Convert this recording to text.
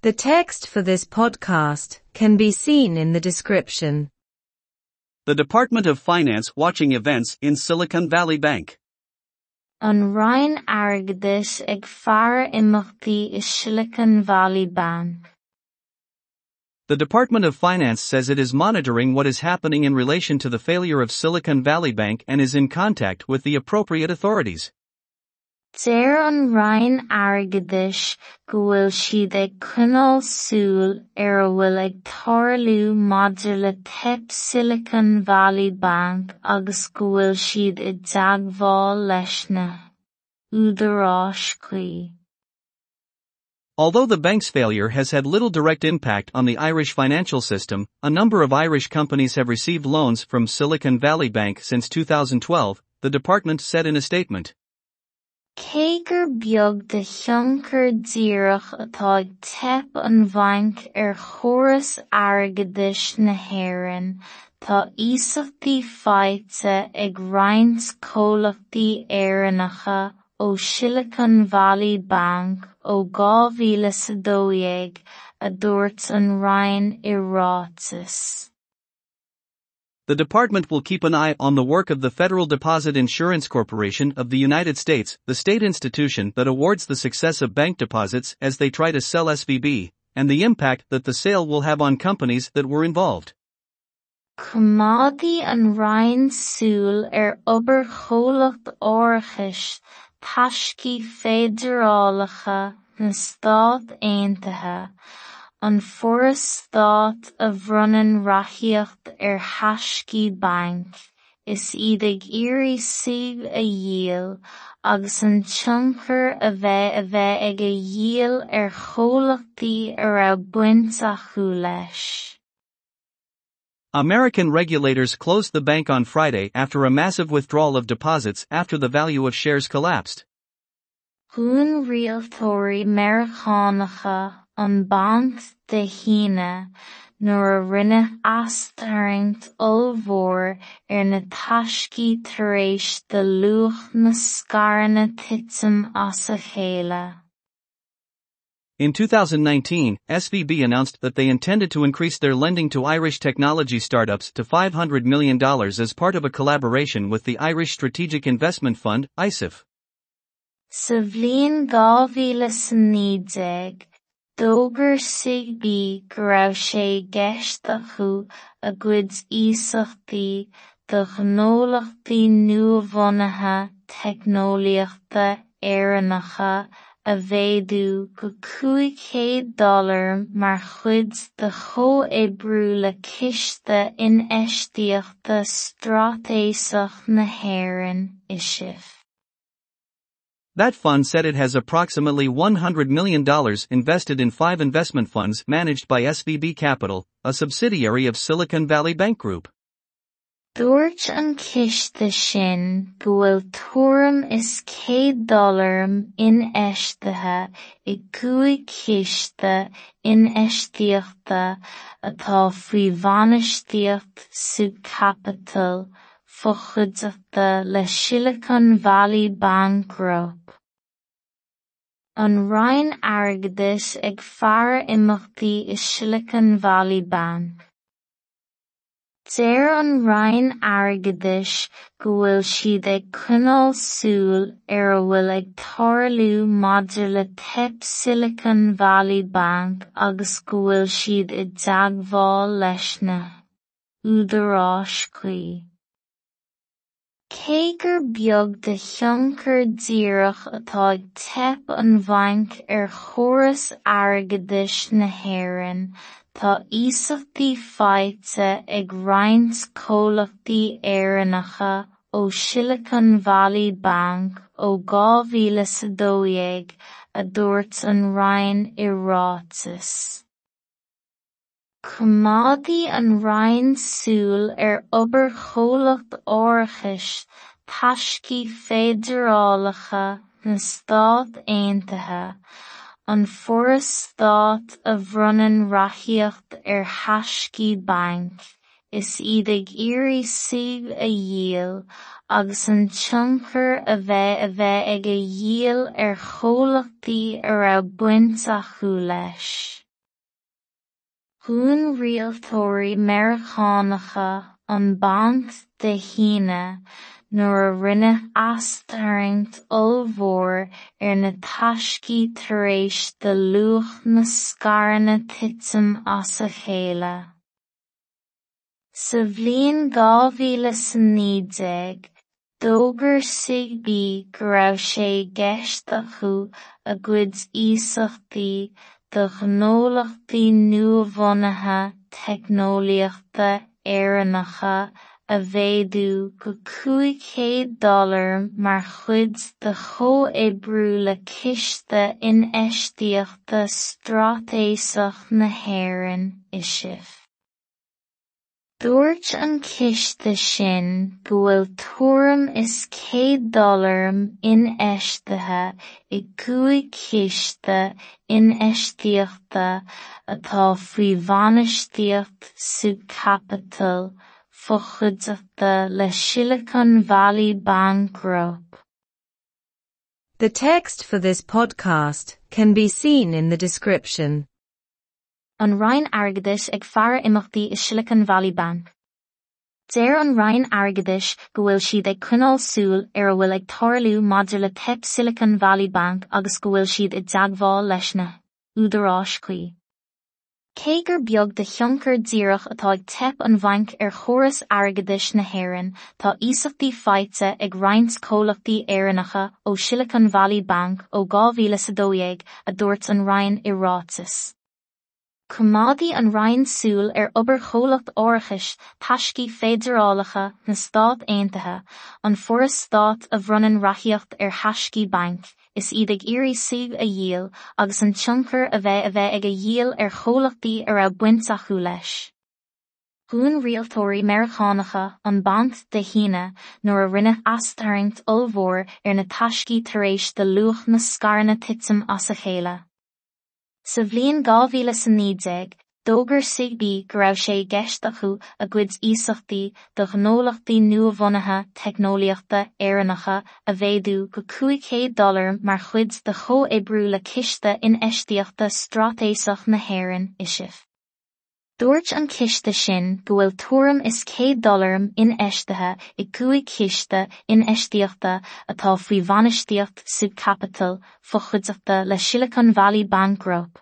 The text for this podcast can be seen in the description. The Department of Finance watching events in Silicon Valley Bank. An Ryan airgeadais ag fear imachtaí is Silicon Valley Bank. The Department of Finance says it is monitoring what is happening in relation to the failure of Silicon Valley Bank and is in contact with the appropriate authorities. Deir an Ryan airgeadais go bhfuil siad ag cineál súil ar a bhfuil ag tarlú maidir le tip Silicon Valley Bank agus go bhfuil siad i dteagmháil leis na. Although the bank's failure has had little direct impact on the Irish financial system, a number of Irish companies have received loans from Silicon Valley Bank since 2012, the department said in a statement. Cé gur beag de tionchar díreach atá ag teip an bhainc ar chóras airgeadais na hÉireann, tá íosachtaí fáilte ag roinnt comhlachtaí éireannacha ó Silicon Valley Bank ó 2012 a dúirt an Ryan i. The department will keep an eye on the work of the Federal Deposit Insurance Corporation of the United States, the state institution that awards the success of bank deposits as they try to sell SVB, and the impact that the sale will have on companies that were involved. Comádaí and súil ar obair chomhlacht áirithe taiscí féidearálacha na Stát Aontaithe an Foras Stát a bhronn rathaíocht ar thaiscí banc, is iad ag iarraidh suíomh a dhíol, agus an tionchar a bheith a bheith ag a ar chomhlachtaí a raibh buint acu leis. American regulators closed the bank on Friday after a massive withdrawal of deposits after the value of shares collapsed. Gún rialtóirí Meiriceánacha an Banc de Shíne nuair a rinne eastaíocht ollmhór ar na taiscí tar éis de luach na scaranna titim as a chéile. In 2019, SVB announced that they intended to increase their lending to Irish technology startups to $500 million as part of a collaboration with the Irish Strategic Investment Fund, ISIF. Sa bhliain 2019, D'fhógair SigB go raibh sé gceist acu a gcuid íosachtaí do ghnólachtaí nua-bhunaithe teicneolaíochta éireannacha a mhéadú go $500 mar chuid de chomhoibriú le ciste inaisteacha stratéasach na hÉireann ISIF. That fund said it has approximately $100 million invested in five investment funds managed by SVB Capital, a subsidiary of Silicon Valley Bank Group. Dúirt an ciste sin is cé dollarm inaisteaithe i gcúig ciste inaisteacha atá faoi bhainisteocht SVB Capital fochuideachta le Silicon Valley Bank Group. An Ryan airgeadais ag fear imeachtaí i Silicon Valley Bank. Deir an Ryan airgeadais go bhfuil siad ag cineál súil ar a bhfuil ag tarlú maidir le tip Silicon Valley Bank agus go bhfuil siad i dteagmháil leis na údaráiscí. Gur beag de díreach atá ag teip an bhainc ar chóras airgeadais na hÉireann, tá íosachtaí fáilte ag roinnt comhlachtaí éireannacha ó Silicon Valley Bank ó 2012 a dúirt an Ryan i Ráiteas. Comádaí an Ryan súil ar obair chomhlacht áirithe taiscí féidearálacha na Stát Aontaithe, an Foras Stát a bhronn rathaíocht ar thaiscí banc, is iad ag iarraidh suíomh a dhíol, agus an tionchar a bheith a bheith ag a dhíol ar chomhlachtaí a raibh buint acu leis. Thún rialtóirí Meiriceánacha an banc de Shíne nuair a rinne eastaíocht ollmhór ar na taiscí tar éis luach na scaranna titim as a chéile. Sa bhliain dhá mhíle sa níodeag, d'fhógair SVB go raibh sé a gcuid íosachtaí do ghneolachtaí nua-bhunaithe teicneolaíochta éireannacha a mhéadú go $500 mar chuid de chomhoibriú le ciste inéisíochta stratéasach na hÉireann isibh. Dúirt an ciste sin go bhfuil is $100 inéisithe i gcúig ciste inéisíochta atá faoi bhainisteocht SVB Capital fochuideachta le Silicon Valley Bank Group. The text for this podcast can be seen in the description. An Ryan airgeadais ag fear imachtaí is Silicon Valley Bank. Déir an Ryan airgeadais go bhfuil siad ag cuineáil súil ar a bhfuil ag tarlú maidir le tip Silicon Valley Bank agus go bhfuil siad i deagháil leis na údarrás chuí. Cé gur beag de thionchar díreach atá ag tip an bhainc ar chóras airgeadais na hÉireann tá ísachtaí feite ag roinnt comhlachtaí éireannacha ó Silicon Valley Bank ó 2012 a dúirt an Ryan i Rátas. Comádaí an Ryan súil ar obair chomhlacht áirithis taiscí féidearálacha na Stát Aontaithe an furas Stát a bhronn rathaíocht ar Thaiscí Bank is iad ag iarraí suíomh a díal agus an tionchar a bheith a bheith ag a díal ar chomhlachtaí a raibh buint acu leis. Thún rialtóirí Meiriceánacha an banc de Shíne nuair a rinne eastaíocht ollmhór ar na taiscí tar éis de luach na scaranna titim as a chéile. Sa bblion gáhíle san nídéag, dógur sigbí go raibh sé gceist acu a gcuid ísachtaí do gnólaachtaí nuamhhonathe technoliaachta éannacha a bhéadú go 200 dollar mar chuid de cho ébrú le ciste in eisteíochta stratéisach na hhéann isih. Dúirt an ciste sin go bhfuil tuairim is $100 inéisithe i gcúig ciste inéisíochta atá faoi subcapital fochuideachta le Silicon Valley Bank Group.